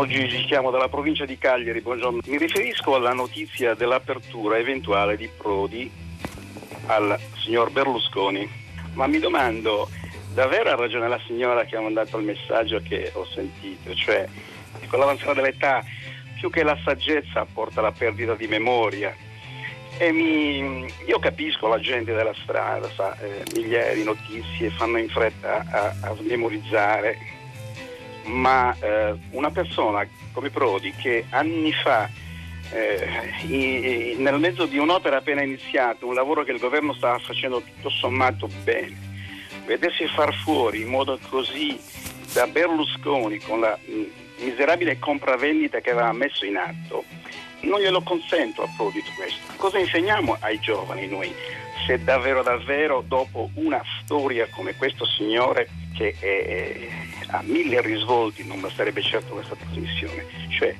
sono Gigi, chiamo dalla provincia di Cagliari, buongiorno. Mi riferisco alla notizia dell'apertura eventuale di Prodi al signor Berlusconi, ma mi domando, davvero ha ragione la signora che ha mandato il messaggio che ho sentito, cioè con l'avanzata dell'età più che la saggezza porta alla perdita di memoria. E mi, io capisco la gente della strada, sa, eh, migliaia di notizie, fanno in fretta a, a memorizzare, ma eh, una persona come Prodi che anni fa eh, nel mezzo di un'opera appena iniziata, un lavoro che il governo stava facendo tutto sommato bene, vedersi far fuori in modo così da Berlusconi con la mh, miserabile compravendita che aveva messo in atto, non glielo consento a Prodi questo. Cosa insegniamo ai giovani noi? Se davvero davvero dopo una storia come questo signore che è, ha mille risvolti, non basterebbe certo questa trasmissione, cioè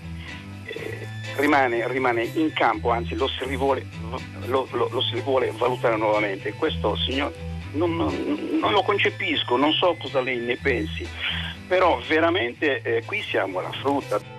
eh, rimane, rimane, in campo, anzi lo si vuole, lo, lo, lo si vuole valutare nuovamente. Questo signor non, non, non, lo concepisco, non so cosa lei ne pensi, però veramente eh, qui siamo alla frutta.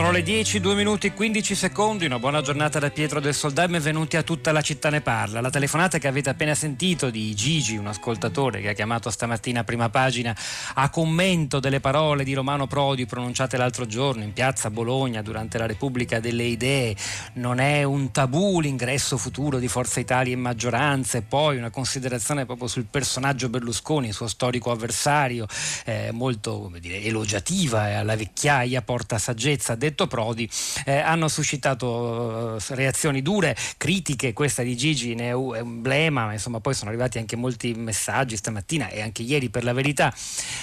Le 10, 2 minuti e 15 secondi, una buona giornata da Pietro del Soldà e benvenuti a tutta la città ne parla. La telefonata che avete appena sentito di Gigi, un ascoltatore che ha chiamato stamattina a prima pagina a commento delle parole di Romano Prodi pronunciate l'altro giorno in piazza Bologna durante la Repubblica delle Idee, non è un tabù l'ingresso futuro di Forza Italia in maggioranza. E poi una considerazione proprio sul personaggio Berlusconi, il suo storico avversario, eh, molto dire, elogiativa e alla vecchiaia porta saggezza. Detto Prodi, eh, hanno suscitato eh, reazioni dure, critiche, questa di Gigi ne è un emblema, ma insomma poi sono arrivati anche molti messaggi stamattina e anche ieri per la verità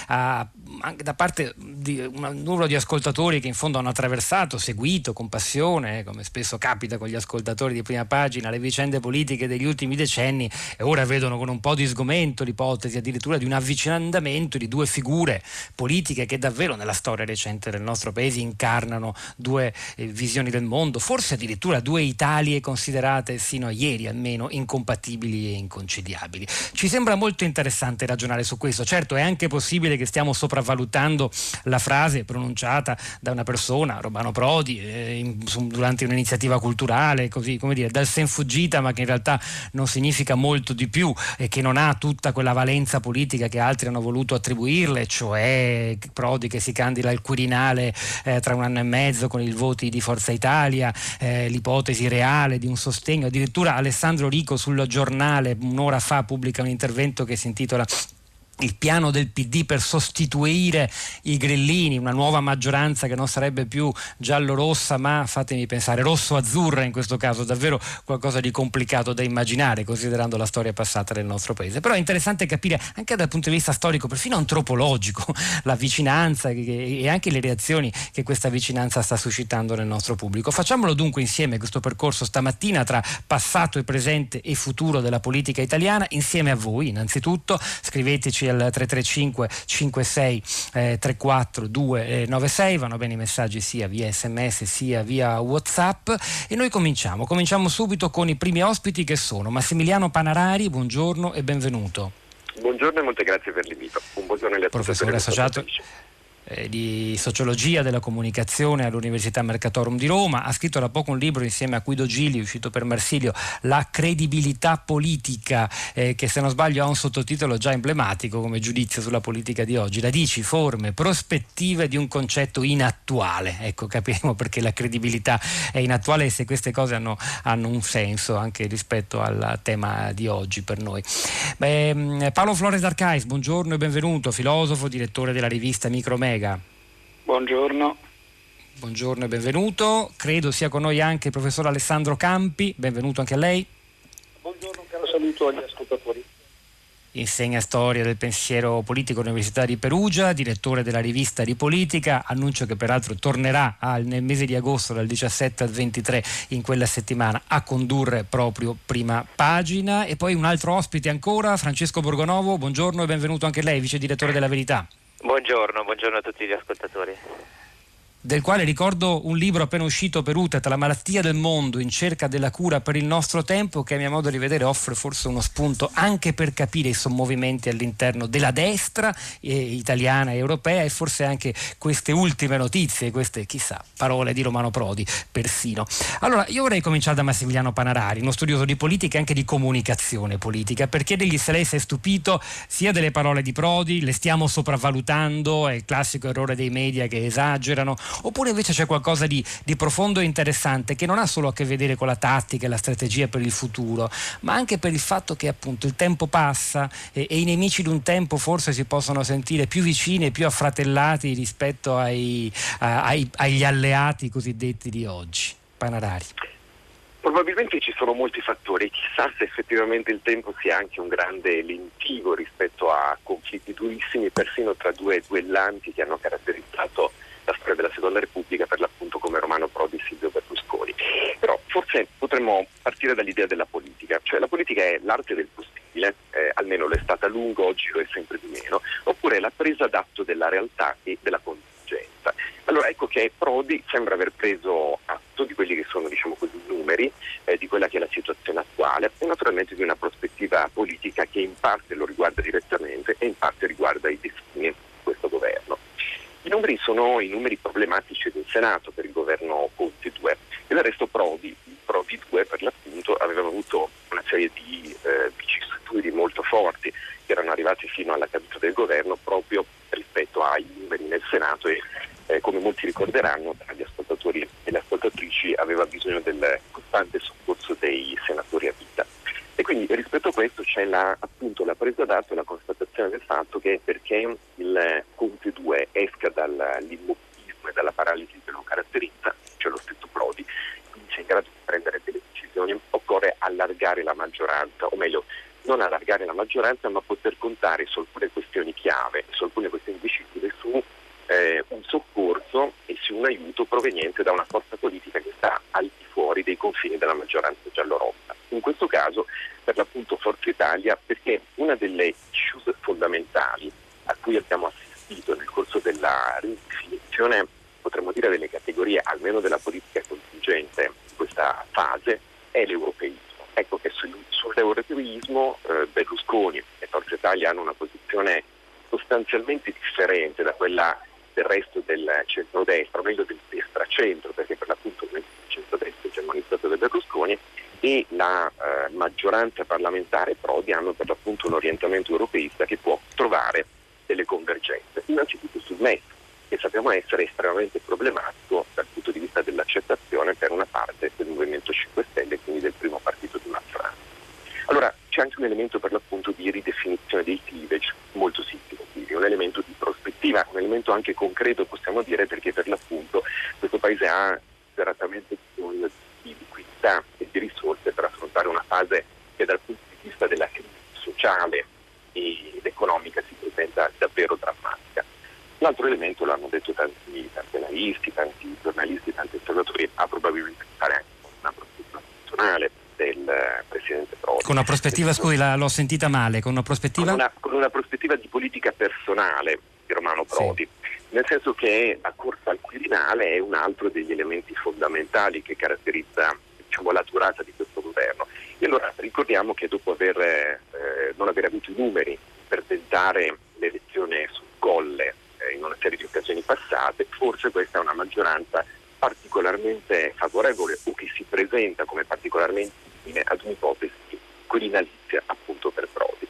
a, anche da parte di un numero di ascoltatori che in fondo hanno attraversato, seguito con passione, come spesso capita con gli ascoltatori di prima pagina, le vicende politiche degli ultimi decenni e ora vedono con un po' di sgomento l'ipotesi addirittura di un avvicinamento di due figure politiche che davvero nella storia recente del nostro paese incarnano due eh, visioni del mondo, forse addirittura due Italie considerate sino a ieri almeno incompatibili e inconciliabili. Ci sembra molto interessante ragionare su questo. Certo è anche possibile che stiamo sopravvalutando la frase pronunciata da una persona, Romano Prodi, eh, in, su, durante un'iniziativa culturale, così come dire, dal sen fuggita, ma che in realtà non significa molto di più e che non ha tutta quella valenza politica che altri hanno voluto attribuirle, cioè Prodi che si candida al Quirinale eh, tra un anno e mezzo mezzo con i voti di Forza Italia, eh, l'ipotesi reale di un sostegno. Addirittura Alessandro Rico sul giornale un'ora fa pubblica un intervento che si intitola il piano del PD per sostituire i grillini, una nuova maggioranza che non sarebbe più giallo-rossa, ma fatemi pensare rosso-azzurra in questo caso, davvero qualcosa di complicato da immaginare considerando la storia passata del nostro paese. Però è interessante capire anche dal punto di vista storico, perfino antropologico, la vicinanza e anche le reazioni che questa vicinanza sta suscitando nel nostro pubblico. Facciamolo dunque insieme questo percorso stamattina tra passato e presente e futuro della politica italiana, insieme a voi innanzitutto, scriveteci al 335 56 eh, 34 296 vanno bene i messaggi sia via sms sia via whatsapp. E noi cominciamo. Cominciamo subito con i primi ospiti che sono Massimiliano Panarari buongiorno e benvenuto. Buongiorno e molte grazie per l'invito. Un buongiorno agli professore associato eh, di sociologia della comunicazione all'Università Mercatorum di Roma, ha scritto da poco un libro insieme a Guido Gili, uscito per Marsilio, La credibilità politica, eh, che se non sbaglio ha un sottotitolo già emblematico come giudizio sulla politica di oggi, radici, forme, prospettive di un concetto inattuale. Ecco, capiremo perché la credibilità è inattuale e se queste cose hanno, hanno un senso anche rispetto al tema di oggi per noi. Beh, Paolo Flores D'Arcais, buongiorno e benvenuto, filosofo, direttore della rivista Micromega collega. Buongiorno. Buongiorno e benvenuto. Credo sia con noi anche il professor Alessandro Campi, benvenuto anche a lei. Buongiorno, caro saluto agli ascoltatori insegna storia del pensiero politico all'Università di Perugia, direttore della rivista di politica, annuncio che peraltro tornerà al, nel mese di agosto dal 17 al 23 in quella settimana a condurre proprio prima pagina e poi un altro ospite ancora, Francesco Borgonovo, buongiorno e benvenuto anche lei, vice direttore della Verità. Buongiorno, buongiorno a tutti gli ascoltatori. Del quale ricordo un libro appena uscito per UTET, La malattia del mondo in cerca della cura per il nostro tempo, che a mio modo di vedere offre forse uno spunto anche per capire i sommovimenti all'interno della destra eh, italiana e europea e forse anche queste ultime notizie, queste chissà, parole di Romano Prodi persino. Allora, io vorrei cominciare da Massimiliano Panarari, uno studioso di politica e anche di comunicazione politica, per chiedergli se lei si è stupito sia delle parole di Prodi, le stiamo sopravvalutando, è il classico errore dei media che esagerano, oppure invece c'è qualcosa di, di, profondo e interessante che non ha solo a che vedere con la tattica e la strategia per il futuro, ma anche per il fatto che appunto il tempo passa e, e i nemici di un tempo forse si possono sentire più vicini e più affratellati rispetto ai, ai, agli alleati cosiddetti di oggi. Panarari. Probabilmente ci sono molti fattori, chissà se effettivamente il tempo sia anche un grande lentivo rispetto a conflitti durissimi, persino tra due duellanti che hanno caratterizzato la storia della Seconda Repubblica, per l'appunto come Romano Prodi e Silvio Berlusconi. Però forse potremmo partire dall'idea della politica, cioè la politica è l'arte del possibile, eh, almeno lo è stata a lungo, oggi lo è sempre di meno, oppure la presa d'atto della realtà e della contingenza. Allora ecco che Prodi sembra aver preso atto di quelli che sono diciamo così, numeri, eh, di quella che è la situazione attuale e naturalmente di una prospettiva politica che in parte lo riguarda direttamente e in parte riguarda i destini di questo governo. I numeri sono i numeri problematici del Senato per il governo Conte 2 e del resto Prodi, Prodi 2 per l'appunto aveva avuto una serie di eh, vicissitudini molto forti che erano arrivati fino alla caduta del governo proprio rispetto ai numeri nel Senato e eh, come molti ricorderanno tra gli ascoltatori e le ascoltatrici aveva bisogno del costante soccorso dei senatori a vita. E quindi rispetto a questo c'è la, appunto la presa d'atto e la constatazione del fatto che perché il Conte 2 esca dall'immobilismo e dalla paralisi che lo caratterizza, cioè lo stesso Prodi, quindi sia in grado di prendere delle decisioni, occorre allargare la maggioranza, o meglio, non allargare la maggioranza, ma poter contare su alcune questioni chiave, su alcune questioni decisive, su eh, un soccorso e su un aiuto proveniente da una forza politica che sta al di fuori dei confini della maggioranza giallorossa. In questo caso per l'appunto Forza Italia perché una delle issues fondamentali a cui abbiamo assistito nel corso della ridefinizione, potremmo dire, delle categorie, almeno della politica contingente in questa fase, è l'europeismo. Ecco che sull'europeismo eh, Berlusconi e Forza Italia hanno una posizione sostanzialmente differente da quella del resto del centrodestra, o meglio del destra-centro, perché per l'appunto il centrodestra è germanizzato da Berlusconi, e la eh, maggioranza parlamentare Prodi hanno per l'appunto un orientamento europeista che può trovare delle convergenze. Innanzitutto sul MES, che sappiamo essere estremamente problematico dal punto di vista dell'accettazione per una parte del Movimento 5 Stelle, quindi del primo partito di maggioranza. Allora c'è anche un elemento per l'appunto di ridefinizione dei cleavage molto significativo, un elemento di prospettiva, un elemento anche concreto possiamo dire perché per l'appunto questo paese ha seratamente bisogno di liquidità e di risorse per affrontare una fase che dal punto di vista della crisi sociale ed economica si presenta davvero drammatica. L'altro elemento, l'hanno detto tanti, tanti analisti, tanti giornalisti, tanti osservatori, ha probabilmente a fare anche con una prospettiva nazionale del Presidente Prodi. Con una prospettiva, scusi, la, l'ho sentita male, con una prospettiva? Con una, con una prospettiva di politica personale di Romano Prodi. Sì nel senso che la corsa al Quirinale è un altro degli elementi fondamentali che caratterizza diciamo, la durata di questo governo. E allora ricordiamo che dopo aver, eh, non aver avuto i numeri per tentare l'elezione sul colle eh, in una serie di occasioni passate, forse questa è una maggioranza particolarmente favorevole o che si presenta come particolarmente simile ad un'ipotesi quirinalizia appunto per Prodi.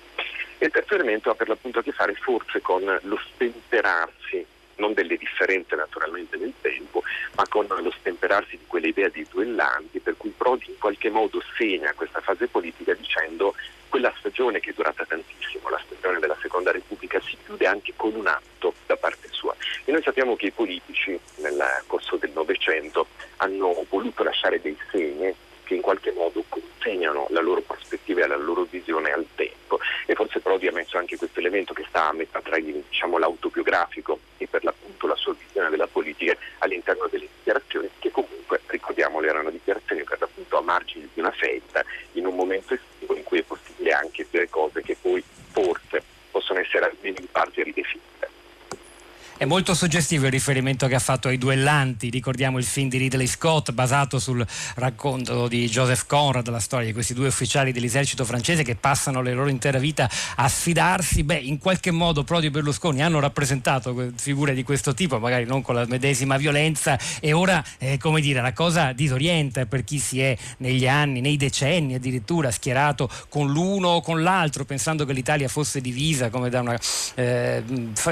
E il terzo elemento ha per l'appunto a che fare forse con lo stemperarsi non delle differenze naturalmente nel tempo, ma con lo stemperarsi di quell'idea dei duellanti, per cui Prodi in qualche modo segna questa fase politica dicendo quella stagione che è durata tantissimo, la stagione della Seconda Repubblica, si chiude anche con un atto da parte sua. E noi sappiamo che i politici nel corso del Novecento hanno voluto lasciare dei segni che in qualche modo consegnano la loro prospettiva e la loro visione al tempo. E forse Prodi ha messo anche questo elemento che sta a metà tra diciamo, l'autobiografico e per l'appunto la sua visione della politica all'interno delle dichiarazioni che comunque, ricordiamole, erano dichiarazioni per l'appunto a margine di una festa in un momento estivo in cui è possibile anche dire cose che poi forse possono essere almeno in parte ridefinite. È molto suggestivo il riferimento che ha fatto ai duellanti, ricordiamo il film di Ridley Scott basato sul racconto di Joseph Conrad, la storia di questi due ufficiali dell'esercito francese che passano le loro intera vita a sfidarsi. Beh, in qualche modo Prodi e Berlusconi hanno rappresentato figure di questo tipo, magari non con la medesima violenza e ora, eh, come dire, la cosa disorienta per chi si è negli anni, nei decenni addirittura schierato con l'uno o con l'altro, pensando che l'Italia fosse divisa come da una eh,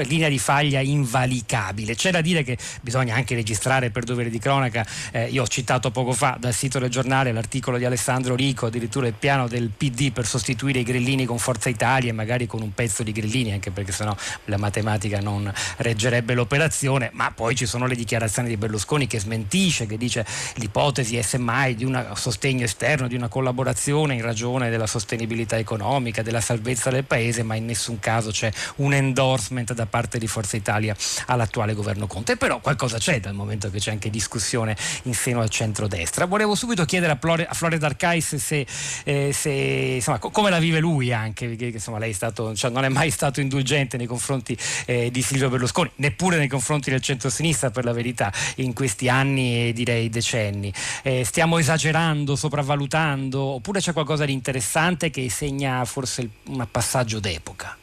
linea di faglia invalida invalicabile. C'è da dire che bisogna anche registrare per dovere di cronaca, eh, io ho citato poco fa dal sito del giornale l'articolo di Alessandro Rico, addirittura il piano del PD per sostituire i grillini con Forza Italia e magari con un pezzo di grillini, anche perché sennò la matematica non reggerebbe l'operazione, ma poi ci sono le dichiarazioni di Berlusconi che smentisce, che dice l'ipotesi è semmai di un sostegno esterno, di una collaborazione in ragione della sostenibilità economica, della salvezza del paese, ma in nessun caso c'è un endorsement da parte di Forza Italia all'attuale governo Conte. Però qualcosa c'è dal momento che c'è anche discussione in seno al centrodestra. Volevo subito chiedere a Flore, a Flore D'Arcais se, eh, se insomma, come la vive lui anche, perché insomma, lei è stato, cioè, non è mai stato indulgente nei confronti eh, di Silvio Berlusconi, neppure nei confronti del centro-sinistra per la verità in questi anni e direi decenni. Eh, stiamo esagerando, sopravvalutando, oppure c'è qualcosa di interessante che segna forse un passaggio d'epoca?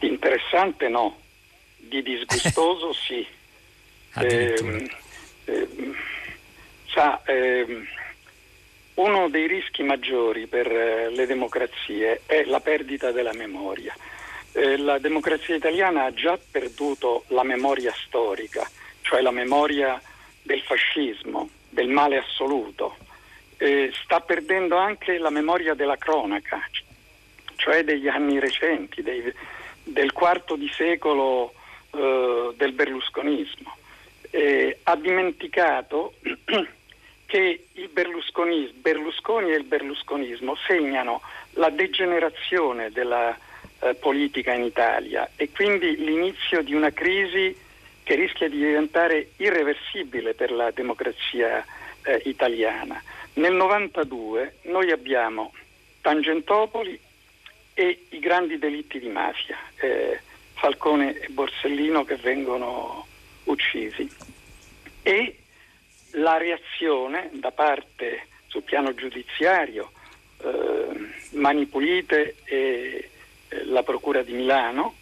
Interessante no, di disgustoso sì. Eh, eh, sa, eh, uno dei rischi maggiori per eh, le democrazie è la perdita della memoria. Eh, la democrazia italiana ha già perduto la memoria storica, cioè la memoria del fascismo, del male assoluto. sta perdendo anche la memoria della cronaca, cioè degli anni recenti, dei, del quarto di secolo eh, del berlusconismo. Eh, ha dimenticato che il Berlusconi e il berlusconismo segnano la degenerazione della eh, politica in Italia e quindi l'inizio di una crisi che rischia di diventare irreversibile per la democrazia eh, italiana. Nel 92 noi abbiamo Tangentopoli e i grandi delitti di mafia. Eh, Falcone e Borsellino che vengono uccisi. E la reazione da parte sul piano giudiziario eh, Mani Pulite e eh, la Procura di Milano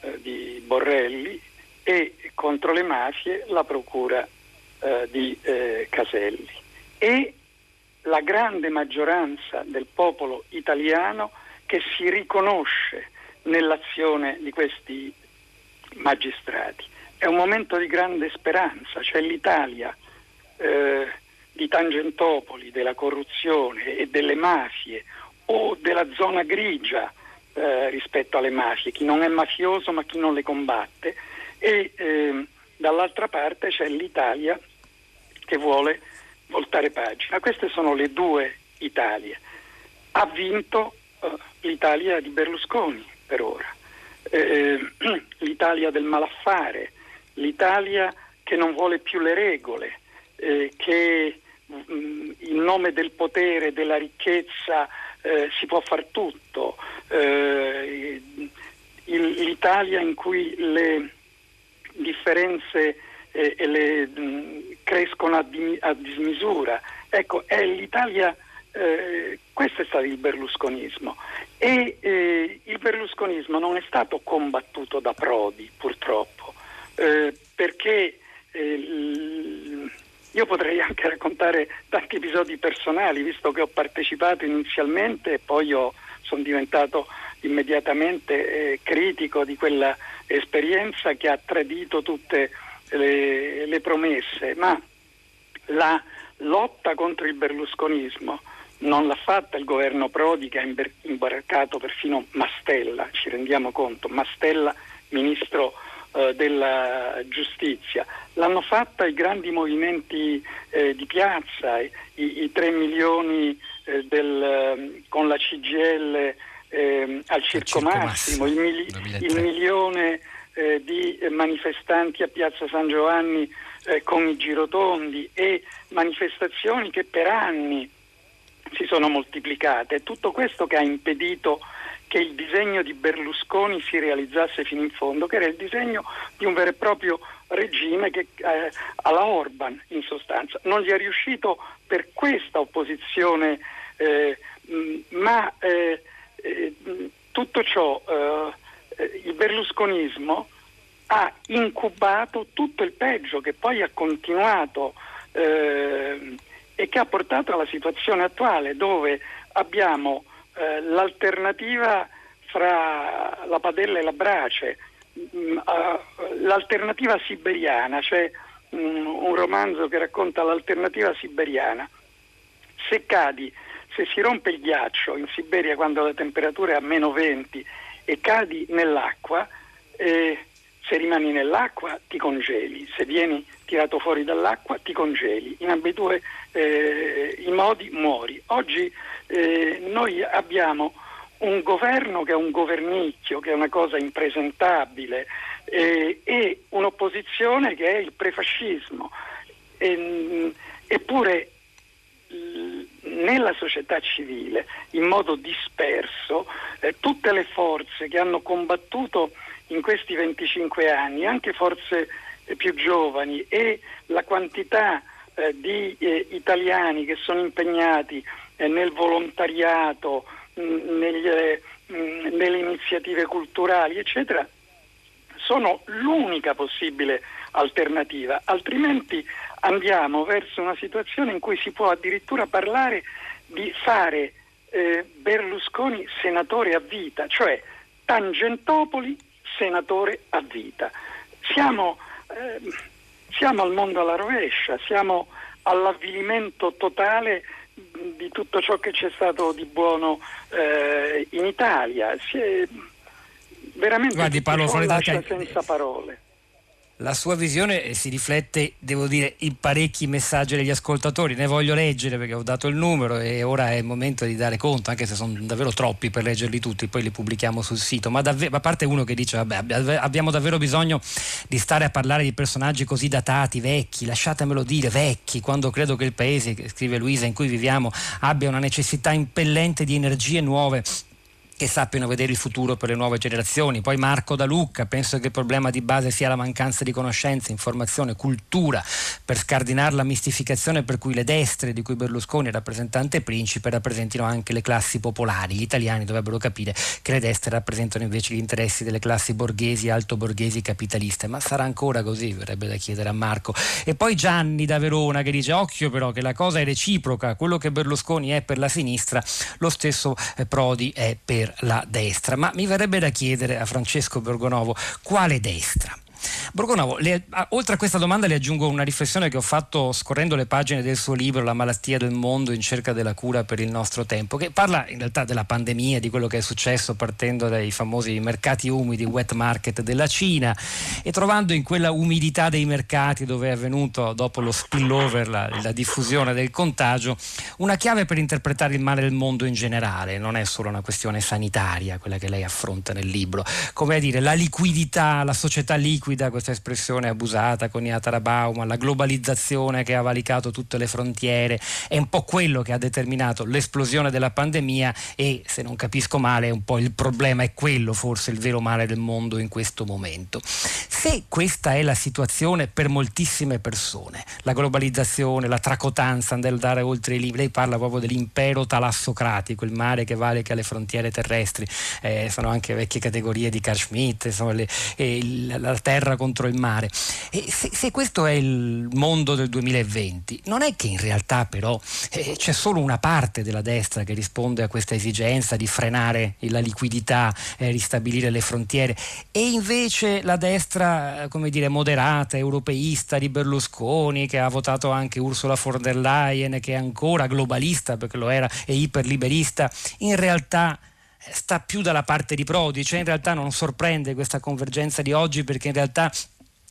eh, di Borrelli e contro le mafie la Procura eh, di eh, Caselli. E la grande maggioranza del popolo italiano che si riconosce nell'azione di questi magistrati. È un momento di grande speranza, cioè l'Italia eh, di Tangentopoli, della corruzione e delle mafie o della zona grigia eh, rispetto alle mafie, chi non è mafioso ma chi non le combatte e eh, dall'altra parte c'è l'Italia che vuole voltare pagina. Queste sono le due Italie. Ha vinto eh, l'Italia di Berlusconi, per ora. Eh, L'Italia del malaffare, l'Italia che non vuole più le regole, eh, che mh, mm, in nome del potere, della ricchezza eh, si può far tutto, eh, il, l'Italia in cui le differenze eh, le, mh, mm, crescono a, di, a, dismisura. Ecco, è l'Italia eh, questo è stato il berlusconismo. E eh, il berlusconismo non è stato combattuto da Prodi purtroppo. Eh, perché eh, io potrei anche raccontare tanti episodi personali visto che ho partecipato inizialmente e poi sono diventato immediatamente eh, critico di quella esperienza che ha tradito tutte le, le promesse. Ma la lotta contro il berlusconismo non l'ha fatta il governo Prodi che ha imbarcato perfino Mastella, ci rendiamo conto, Mastella ministro eh, della giustizia, l'hanno fatta i grandi movimenti eh, di piazza, i, i 3 milioni eh, del, ehm, con la CGL ehm, al Circo, Massimo. Il, mili- il, milione eh, di manifestanti a Piazza San Giovanni eh, con i girotondi e manifestazioni che per anni si sono moltiplicate. Tutto questo che ha impedito che il disegno di Berlusconi si realizzasse fino in fondo, che era il disegno di un vero e proprio regime che, eh, alla Orban in sostanza. Non gli è riuscito per questa opposizione, eh, ma eh, eh, tutto ciò, eh, il berlusconismo ha incubato tutto il peggio che poi ha continuato eh, e che ha portato alla situazione attuale dove abbiamo eh, l'alternativa fra la padella e la brace, mh, mm, uh, l'alternativa siberiana, cioè mh, mm, un romanzo che racconta l'alternativa siberiana. Se cadi, se si rompe il ghiaccio in Siberia quando la temperatura è a meno 20 e cadi nell'acqua, eh, se rimani nell'acqua ti congeli, se vieni tirato fuori dall'acqua ti congeli, in ambedue eh, i modi muori. Oggi eh, noi abbiamo un governo che è un governicchio, che è una cosa impresentabile, eh, e un'opposizione che è il prefascismo. E, eppure nella società civile, in modo disperso, eh, tutte le forze che hanno combattuto in questi 25 anni, anche forze eh, più giovani e la quantità eh, di eh, italiani che sono impegnati eh, nel volontariato, mh, negli, mh, mm, nelle iniziative culturali, eccetera, sono l'unica possibile alternativa, altrimenti andiamo verso una situazione in cui si può addirittura parlare di fare eh, Berlusconi senatore a vita, cioè Tangentopoli senatore a vita. Siamo, eh, siamo al mondo alla rovescia, siamo all'avvilimento totale di tutto ciò che c'è stato di buono eh, in Italia. Si è veramente Guardi, Paolo, senza parole. La sua visione eh, si riflette, devo dire, in parecchi messaggi degli ascoltatori. Ne voglio leggere perché ho dato il numero e ora è il momento di dare conto, anche se sono davvero troppi per leggerli tutti, poi li pubblichiamo sul sito. Ma davvero, a parte uno che dice, vabbè, abbiamo davvero bisogno di stare a parlare di personaggi così datati, vecchi, lasciatemelo dire, vecchi, quando credo che il paese, scrive Luisa, in cui viviamo abbia una necessità impellente di energie nuove che sappiano vedere il futuro per le nuove generazioni. Poi Marco da Lucca, penso che il problema di base sia la mancanza di conoscenza, informazione, cultura, per scardinare la mistificazione per cui le destre, di cui Berlusconi è rappresentante principe, rappresentino anche le classi popolari. Gli italiani dovrebbero capire che le destre rappresentano invece gli interessi delle classi borghesi, altoborghesi, capitaliste. Ma sarà ancora così, verrebbe da chiedere a Marco. E poi Gianni da Verona che dice, occhio però che la cosa è reciproca, quello che Berlusconi è per la sinistra, lo stesso eh, Prodi è per per la destra. Ma mi verrebbe da chiedere a Francesco Borgonovo quale destra? Borgonovo, le, oltre a questa domanda le aggiungo una riflessione che ho fatto scorrendo le pagine del suo libro La malattia del mondo in cerca della cura per il nostro tempo, che parla in realtà della pandemia, di quello che è successo partendo dai famosi mercati umidi, wet market della Cina e trovando in quella umidità dei mercati dove è avvenuto dopo lo spillover, la, la diffusione del contagio, una chiave per interpretare il male del mondo in generale, non è solo una questione sanitaria quella che lei affronta nel libro, come a dire la liquidità, la società liquida guida questa espressione abusata con Iatara Bauman, la globalizzazione che ha valicato tutte le frontiere, è un po' quello che ha determinato l'esplosione della pandemia e se non capisco male un po' il problema è quello forse il vero male del mondo in questo momento. Se questa è la situazione per moltissime persone, la globalizzazione, la tracotanza, andare oltre i libri, lei parla proprio dell'impero talassocratico, il mare che valica le frontiere terrestri, eh, sono anche vecchie categorie di Carl Schmitt, insomma, le, eh, la terra terra contro il mare. Se, se, questo è il mondo del 2020, non è che in realtà però eh, c'è solo una parte della destra che risponde a questa esigenza di frenare la liquidità, eh, ristabilire le frontiere e invece la destra, eh, come dire, moderata, europeista di Berlusconi, che ha votato anche Ursula von der Leyen, che è ancora globalista perché lo era e iperliberista, in realtà sta più dalla parte di Prodi, cioè in realtà non sorprende questa convergenza di oggi perché in realtà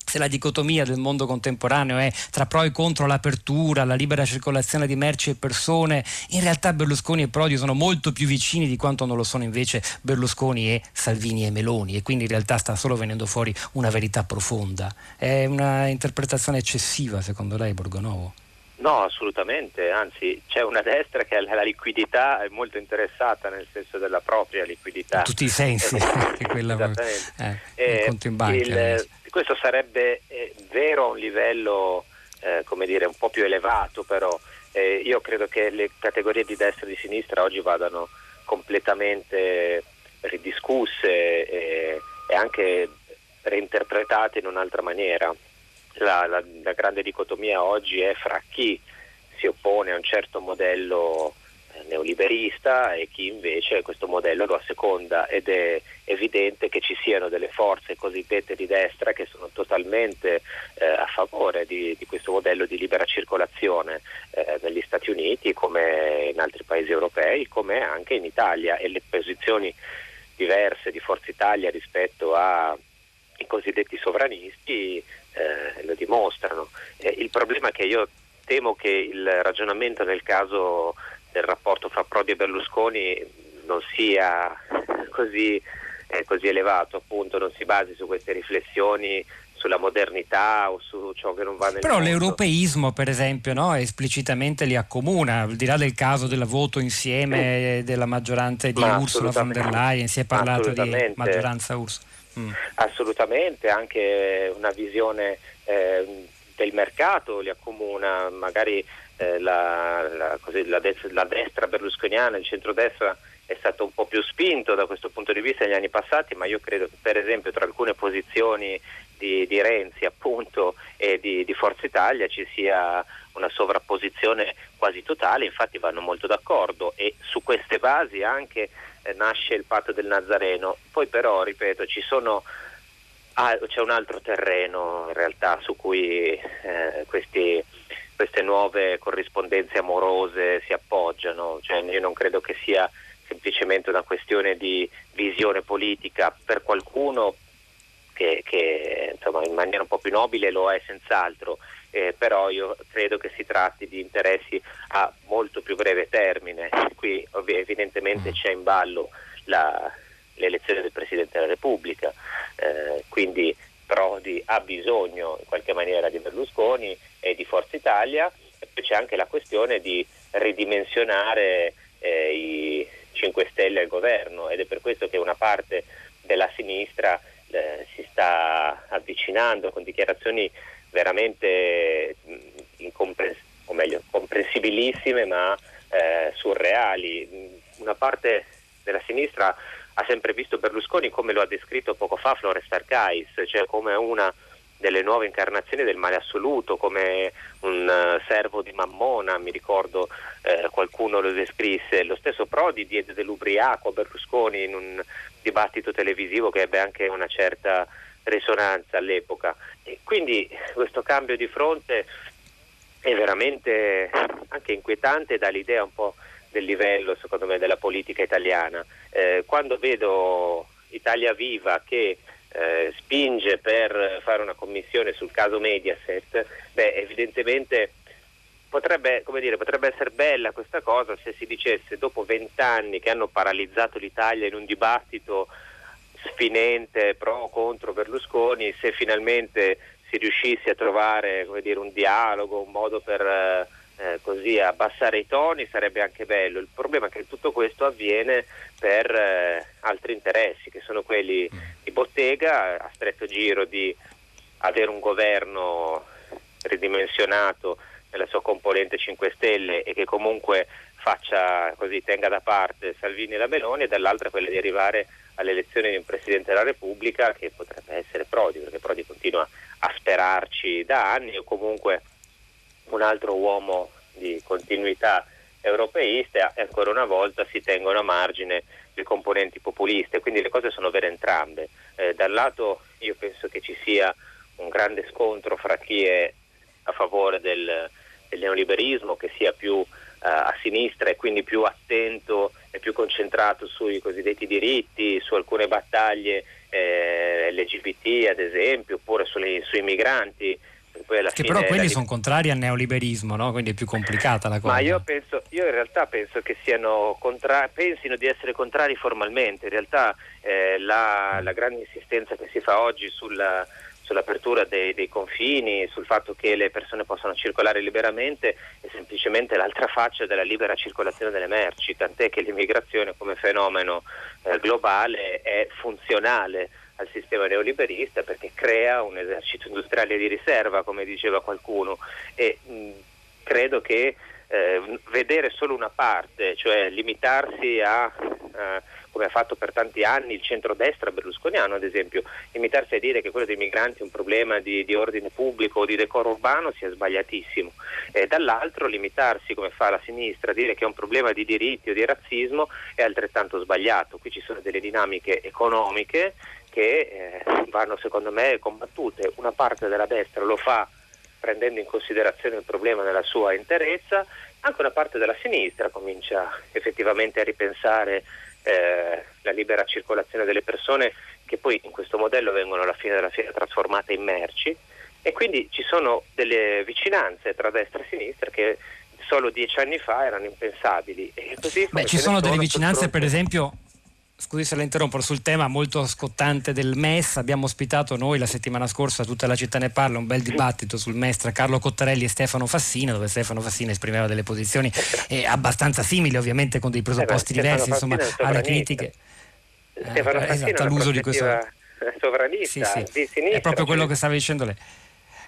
se la dicotomia del mondo contemporaneo è tra pro e contro l'apertura, la libera circolazione di merci e persone, in realtà Berlusconi e Prodi sono molto più vicini di quanto non lo sono invece Berlusconi e Salvini e Meloni e quindi in realtà sta solo venendo fuori una verità profonda. È una interpretazione eccessiva secondo lei Borgonovo? No, assolutamente, anzi c'è una destra che alla liquidità è molto interessata nel senso della propria liquidità. In tutti i sensi, quella Esattamente. Eh, eh, conto in banca. Il, questo sarebbe eh, vero a un livello, eh, come dire, un po' più elevato, però eh, io credo che le categorie di destra e di sinistra oggi vadano completamente ridiscusse e, e anche reinterpretate in un'altra maniera la, la, la grande dicotomia oggi è fra chi si oppone a un certo modello eh, neoliberista e chi invece questo modello lo asseconda ed è evidente che ci siano delle forze cosiddette di destra che sono totalmente eh, a favore di, di, questo modello di libera circolazione eh, negli Stati Uniti come in altri paesi europei come anche in Italia. E le posizioni diverse di Forza Italia rispetto ai cosiddetti sovranisti eh, lo dimostrano. Eh, il problema è che io temo che il ragionamento nel caso del rapporto fra Prodi e Berlusconi non sia così, eh, così elevato, appunto, non si basi su queste riflessioni sulla modernità o su ciò che non va nel Però mondo. l'europeismo, per esempio, no, esplicitamente li accomuna, al di là del caso del voto insieme della maggioranza di Ma Ursula von der Leyen, si è parlato di maggioranza Ursula. Mm. Assolutamente, anche una visione eh, del mercato li accomuna, magari eh, la, la, così, la, destra, la, destra, berlusconiana, il centrodestra è stato un po' più spinto da questo punto di vista negli anni passati, ma io credo che per esempio tra alcune posizioni di, di Renzi appunto e di, di Forza Italia ci sia una sovrapposizione quasi totale, infatti vanno molto d'accordo e su queste basi anche eh, nasce il patto del Nazareno. Poi però, ripeto, sono, ah, c'è un altro terreno in realtà su cui eh, questi, queste nuove corrispondenze amorose si appoggiano, cioè, io non credo che sia semplicemente una questione di visione politica per qualcuno che, che insomma, in maniera un po' più nobile lo è senz'altro, eh, però io credo che si tratti di interessi a molto più breve termine. Qui evidentemente mm. c'è in ballo la, l'elezione del Presidente della Repubblica, eh, quindi Prodi ha bisogno in qualche maniera di Berlusconi e di Forza Italia e poi c'è anche la questione di ridimensionare eh, i 5 Stelle al governo ed è per questo che una parte della sinistra eh, si sta avvicinando con dichiarazioni veramente incompres- o meglio, comprensibilissime ma eh, surreali. Una parte della sinistra ha sempre visto Berlusconi come lo ha descritto poco fa Flores Arcais, cioè come una delle nuove incarnazioni del male assoluto, come un uh, servo di Mammona, mi ricordo eh, qualcuno lo descrisse, lo stesso Prodi diede dell'ubriaco a Berlusconi in un dibattito televisivo che ebbe anche una certa risonanza all'epoca. E quindi questo cambio di fronte è veramente anche inquietante dà l'idea un po' del livello, secondo me, della politica italiana. Eh, quando vedo Italia Viva che eh, spinge per fare una commissione sul caso Mediaset, beh, evidentemente potrebbe, dire, potrebbe essere bella questa cosa se si dicesse dopo vent'anni che hanno paralizzato l'Italia in un dibattito sfinente pro o contro Berlusconi, se finalmente si riuscisse a trovare dire, un dialogo, un modo per eh, eh, così abbassare i toni sarebbe anche bello. Il problema è che tutto questo avviene per eh, altri interessi, che sono quelli di bottega, a stretto giro di avere un governo ridimensionato nella sua componente 5 Stelle e che comunque faccia così, tenga da parte Salvini e la Meloni e dall'altra quella di arrivare all'elezione di un Presidente della Repubblica che potrebbe essere Prodi, perché Prodi continua a sperarci da anni o comunque un altro uomo di continuità europeista e ancora una volta si tengono a margine le componenti populiste, quindi le cose sono vere entrambe. Eh, dal lato io penso che ci sia un grande scontro fra chi è a favore del, del neoliberismo, che sia più uh, a sinistra e quindi più attento e più concentrato sui cosiddetti diritti, su alcune battaglie eh, LGBT ad esempio, oppure sui, sui migranti. che però quelli sono contrari al neoliberismo, no? quindi è più complicata la cosa. Ma io, penso, io in realtà penso che contra- pensino di essere contrari formalmente, in realtà eh, la, la grande insistenza che si fa oggi sulla sull'apertura dei, dei, confini, sul fatto che le persone possano circolare liberamente è semplicemente l'altra faccia della libera circolazione delle merci, tant'è che l'immigrazione come fenomeno eh, globale è funzionale al sistema neoliberista perché crea un esercito industriale di riserva, come diceva qualcuno, e mh, credo che eh, vedere solo una parte, cioè limitarsi a eh, come ha fatto per tanti anni il centrodestra berlusconiano, ad esempio, limitarsi a dire che quello dei migranti è un problema di, di ordine pubblico o di decoro urbano sia sbagliatissimo. E dall'altro limitarsi, come fa la sinistra, a dire che è un problema di diritti o di razzismo è altrettanto sbagliato. Qui ci sono delle dinamiche economiche che eh, vanno secondo me combattute. Una parte della destra lo fa prendendo in considerazione il problema nella sua interezza, anche una parte della sinistra comincia effettivamente a ripensare eh, la libera circolazione delle persone che poi in questo modello vengono alla fine della fiera trasformate in merci e quindi ci sono delle vicinanze tra destra e sinistra che solo dieci anni fa erano impensabili. Beh, ci sono delle vicinanze per esempio Scusi se la interrompo, sul tema molto scottante del MES abbiamo ospitato noi la settimana scorsa, tutta la città ne parla, un bel dibattito sul MES tra Carlo Cottarelli e Stefano Fassina, dove Stefano Fassina esprimeva delle posizioni eh, abbastanza simili ovviamente con dei presupposti eh, diversi insomma, alle critiche. Stefano eh, esatto, all'uso di questo sovranista sì, sì. Sinistra, è proprio quello che stava dicendo lei.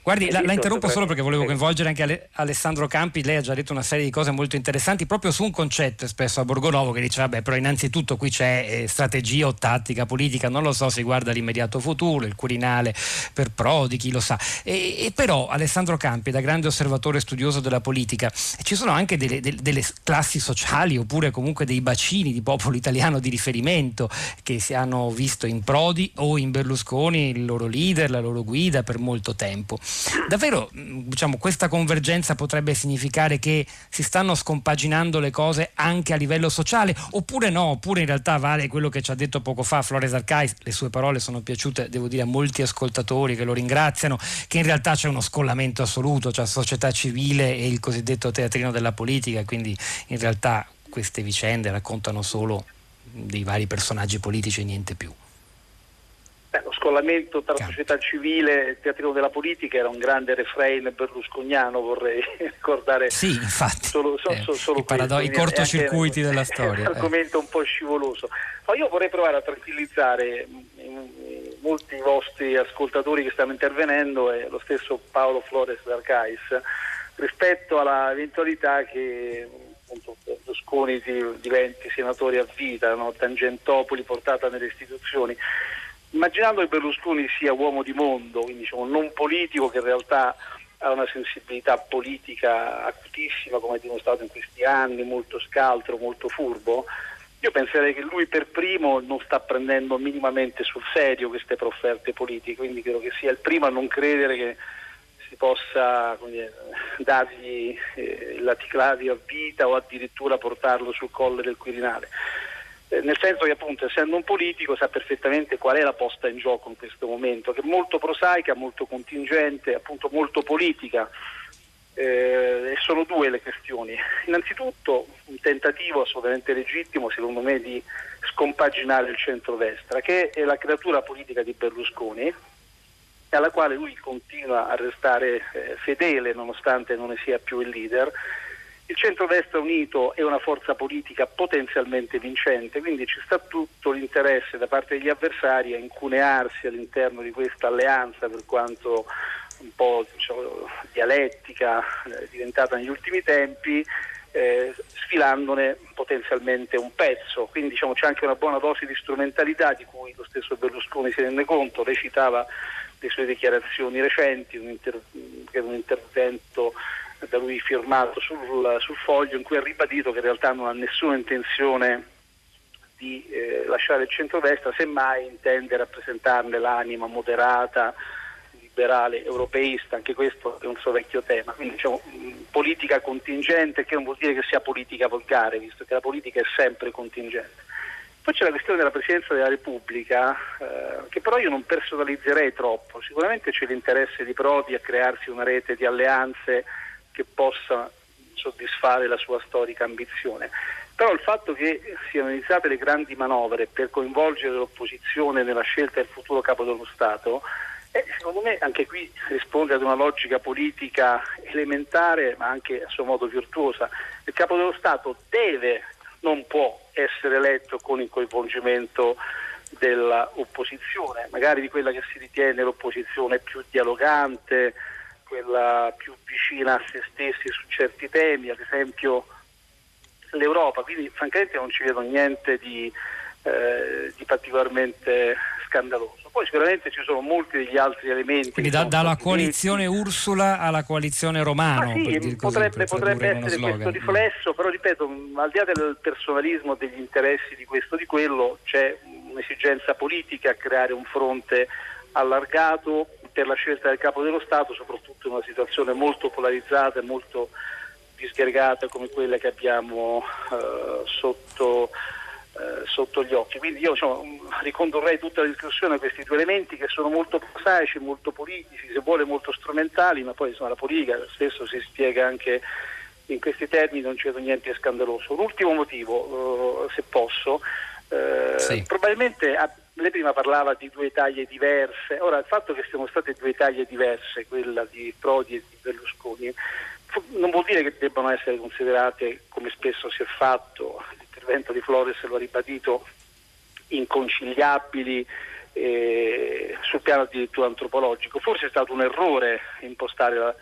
Guardi, la, la, interrompo solo perché volevo coinvolgere anche Ale, Alessandro Campi. Lei ha già detto una serie di cose molto interessanti proprio su un concetto spesso a Borgonovo che dice: Vabbè, però innanzitutto qui c'è eh, strategia o tattica politica. Non lo so se guarda l'immediato futuro, il Quirinale per Prodi, chi lo sa. E, e però Alessandro Campi, da grande osservatore studioso della politica, ci sono anche delle, delle, delle classi sociali oppure comunque dei bacini di popolo italiano di riferimento che si hanno visto in Prodi o in Berlusconi, il loro leader, la loro guida per molto tempo. Davvero mm, diciamo, questa convergenza potrebbe significare che si stanno scompaginando le cose anche a livello sociale oppure no, oppure in realtà vale quello che ci ha detto poco fa Flores Arcais, le sue parole sono piaciute devo dire a molti ascoltatori che lo ringraziano, che in realtà c'è uno scollamento assoluto, cioè società civile e il cosiddetto teatrino della politica, quindi in realtà queste vicende raccontano solo dei vari personaggi politici e niente più. Beh, lo scollamento tra Cambio. società civile e il teatrino della politica era un grande refrain berlusconiano, vorrei ricordare. Sì, infatti. Solo, so, eh, so, solo i, parado- i cortocircuiti della storia. È un argomento eh. un po' scivoloso. Ma io vorrei provare a tranquillizzare molti vostri ascoltatori che stanno intervenendo e lo stesso Paolo Flores d'Arcais rispetto all'eventualità che appunto, Berlusconi diventi senatore a vita, no? Tangentopoli portata nelle istituzioni immaginando che Berlusconi sia uomo di mondo, quindi diciamo, non politico, che in realtà ha una sensibilità politica acutissima, come è dimostrato in questi anni, molto scaltro, molto furbo, io penserei che lui per primo non sta prendendo minimamente sul serio queste profferte politiche, quindi credo che sia il primo a non credere che si possa dire, dargli eh, laticlavio a vita o addirittura portarlo sul colle del Quirinale. Eh, nel senso che appunto essendo un politico sa perfettamente qual è la posta in gioco in questo momento, che è molto prosaica, molto contingente, appunto molto politica. Eh, e sono due le questioni. Innanzitutto un tentativo assolutamente legittimo, secondo me, di scompaginare il centrodestra, che è la creatura politica di Berlusconi, alla quale lui continua a restare eh, fedele nonostante non ne sia più il leader il centrodestra unito è una forza politica potenzialmente vincente, quindi ci sta tutto l'interesse da parte degli avversari a incunearsi all'interno di questa alleanza per quanto un po' diciamo, dialettica eh, diventata negli ultimi tempi, eh, sfilandone potenzialmente un pezzo. Quindi diciamo, c'è anche una buona dose di strumentalità di cui lo stesso Berlusconi si rende conto, lei citava le sue dichiarazioni recenti, un, inter- un intervento da lui firmato sul, sul, foglio in cui ha ribadito che in realtà non ha nessuna intenzione di eh, lasciare il centrodestra, semmai intende rappresentarne l'anima moderata, liberale, europeista, anche questo è un suo vecchio tema. Quindi diciamo politica contingente che non vuol dire che sia politica volgare, visto che la politica è sempre contingente. Poi c'è la questione della Presidenza della Repubblica, eh, che però io non personalizzerei troppo. Sicuramente c'è l'interesse di Prodi a crearsi una rete di alleanze che possa soddisfare la sua storica ambizione. Però il fatto che siano iniziate le grandi manovre per coinvolgere l'opposizione nella scelta del futuro capo dello Stato Eh, secondo me anche qui risponde ad una logica politica elementare ma anche a suo modo virtuosa. Il capo dello Stato deve, non può essere eletto con il coinvolgimento dell'opposizione, magari di quella che si ritiene l'opposizione più dialogante, quella più vicina a se stessi su certi temi, ad esempio l'Europa. Quindi francamente non ci vedo niente di, eh, di particolarmente scandaloso. Poi sicuramente ci sono molti degli altri elementi. Quindi da, dalla coalizione detti. Ursula alla coalizione Romano. Ah, sì, potrebbe, così, potrebbe essere questo riflesso, però ripeto, al di là del personalismo degli interessi di questo o di quello, c'è un'esigenza politica a creare un fronte allargato per la scelta del capo dello Stato, soprattutto in una situazione molto polarizzata e molto disgregata come quella che abbiamo eh, sotto eh, sotto gli occhi. Quindi io diciamo, ricondurrei tutta la discussione a questi due elementi che sono molto prosaici, molto politici, se vuole molto strumentali, ma poi insomma, la politica spesso si spiega anche in questi termini, non c'è niente di scandaloso. Un ultimo motivo, eh, se posso, eh, sì. probabilmente lei prima parlava di due Italie diverse, ora il fatto che siano state due Italie diverse, quella di Prodi e di Berlusconi, non vuol dire che debbano essere considerate, come spesso si è fatto, l'intervento di Flores lo ha ribadito, inconciliabili eh, sul piano addirittura antropologico. Forse è stato un errore impostare la,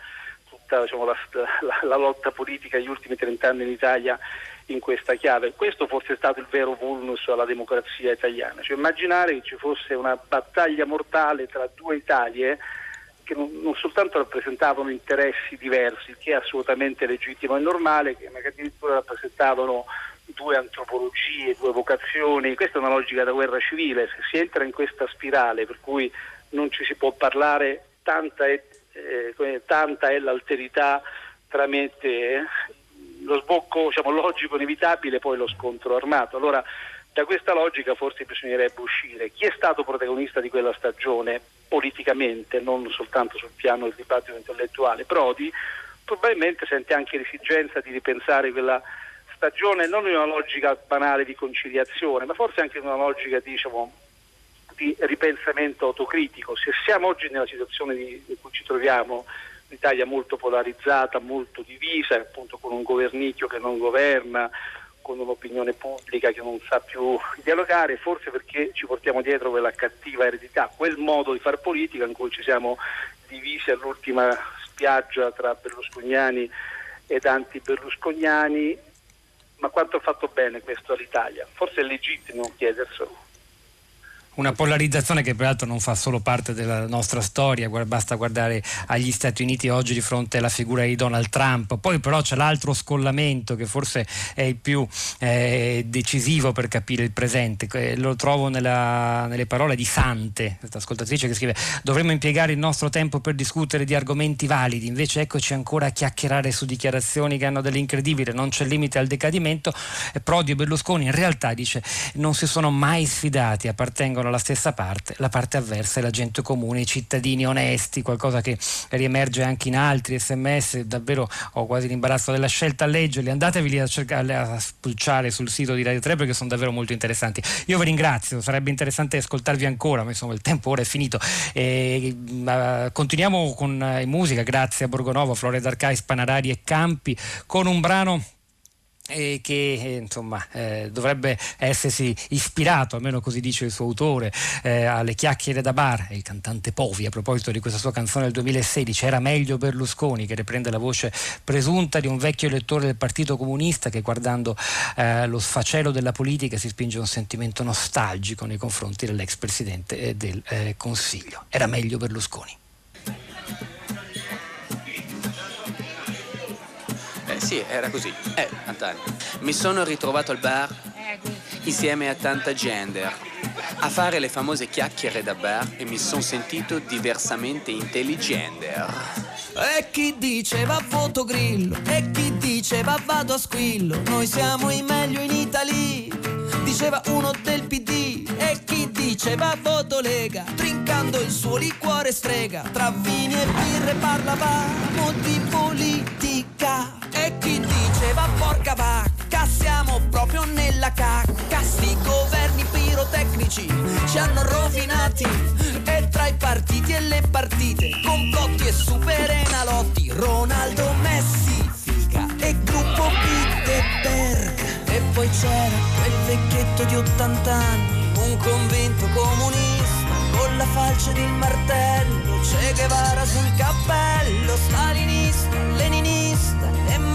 tutta diciamo, la, la, la, lotta politica degli ultimi trent'anni in Italia in questa chiave. Questo forse è stato il vero vulnus alla democrazia italiana, cioè immaginare che ci fosse una battaglia mortale tra due Italie che non, non, soltanto rappresentavano interessi diversi, che è assolutamente legittimo e normale, ma che addirittura rappresentavano due antropologie, due vocazioni, questa è una logica da guerra civile, se si entra in questa spirale per cui non ci si può parlare, tanta è, eh, tanta è l'alterità tramite lo sbocco diciamo, logico inevitabile poi lo scontro armato. Allora da questa logica forse bisognerebbe uscire. Chi è stato protagonista di quella stagione politicamente, non soltanto sul piano del dibattito intellettuale, Prodi, probabilmente sente anche l'esigenza di ripensare quella stagione non in una logica banale di conciliazione, ma forse anche in una logica diciamo, di ripensamento autocritico. Se siamo oggi nella situazione in cui ci troviamo, l'Italia molto polarizzata, molto divisa, appunto con un governicchio che non governa, con un'opinione pubblica che non sa più dialogare, forse perché ci portiamo dietro quella cattiva eredità, quel modo di fare politica in cui ci siamo divisi all'ultima spiaggia tra berlusconiani ed anti-berlusconiani ma quanto ha fatto bene questo all'Italia? Forse è legittimo chiederselo. Una polarizzazione che peraltro non fa solo parte della nostra storia, basta guardare agli Stati Uniti oggi di fronte alla figura di Donald Trump, poi però c'è l'altro scollamento che forse è il più eh, decisivo per capire il presente, lo trovo nella, nelle parole di Sante, questa ascoltatrice che scrive dovremmo impiegare il nostro tempo per discutere di argomenti validi, invece eccoci ancora a chiacchierare su dichiarazioni che hanno dell'incredibile, non c'è limite al decadimento, Prodi e Berlusconi in realtà dice non si sono mai sfidati, appartengono alla stessa parte, la parte avversa è la gente comune, i cittadini onesti, qualcosa che riemerge anche in altri sms, davvero ho quasi l'imbarazzo della scelta a leggerli, andatevi a, cercare, a spulciare sul sito di Radio 3 perché sono davvero molto interessanti. Io vi ringrazio, sarebbe interessante ascoltarvi ancora, ma insomma il tempo ora è finito. E, uh, continuiamo con uh, musica, grazie a Borgonovo, Flore d'Arcai, Spanarari e Campi, con un brano e che eh, insomma eh, dovrebbe essersi ispirato, almeno così dice il suo autore, eh, alle chiacchiere da bar, il cantante Povi a proposito di questa sua canzone del 2016, era meglio Berlusconi che riprende la voce presunta di un vecchio elettore del Partito Comunista che guardando eh, lo sfacelo della politica si spinge un sentimento nostalgico nei confronti dell'ex Presidente eh, del eh, Consiglio. Era meglio Berlusconi. Sì, era così. Eh, Antonio. Mi sono ritrovato al bar insieme a tanta gente a fare le famose chiacchiere da bar e mi sono sentito diversamente intelligente. E chi diceva voto grillo, e chi diceva vado a squillo, noi siamo i meglio in Italia, diceva uno del PD, e chi diceva voto lega, trincando il suo liquore strega, tra vini e birre parlavamo di politica. E chi diceva porca vacca, siamo proprio nella cacca, sti governi pirotecnici ci hanno rovinati, e tra i partiti e le partite, complotti e super enalotti, Ronaldo Messi, figa e gruppo Bilderberg. E poi c'era quel vecchietto di 80 anni, un convinto comunista, con la falce ed il martello, Che Guevara sul cappello, stalinista, leninista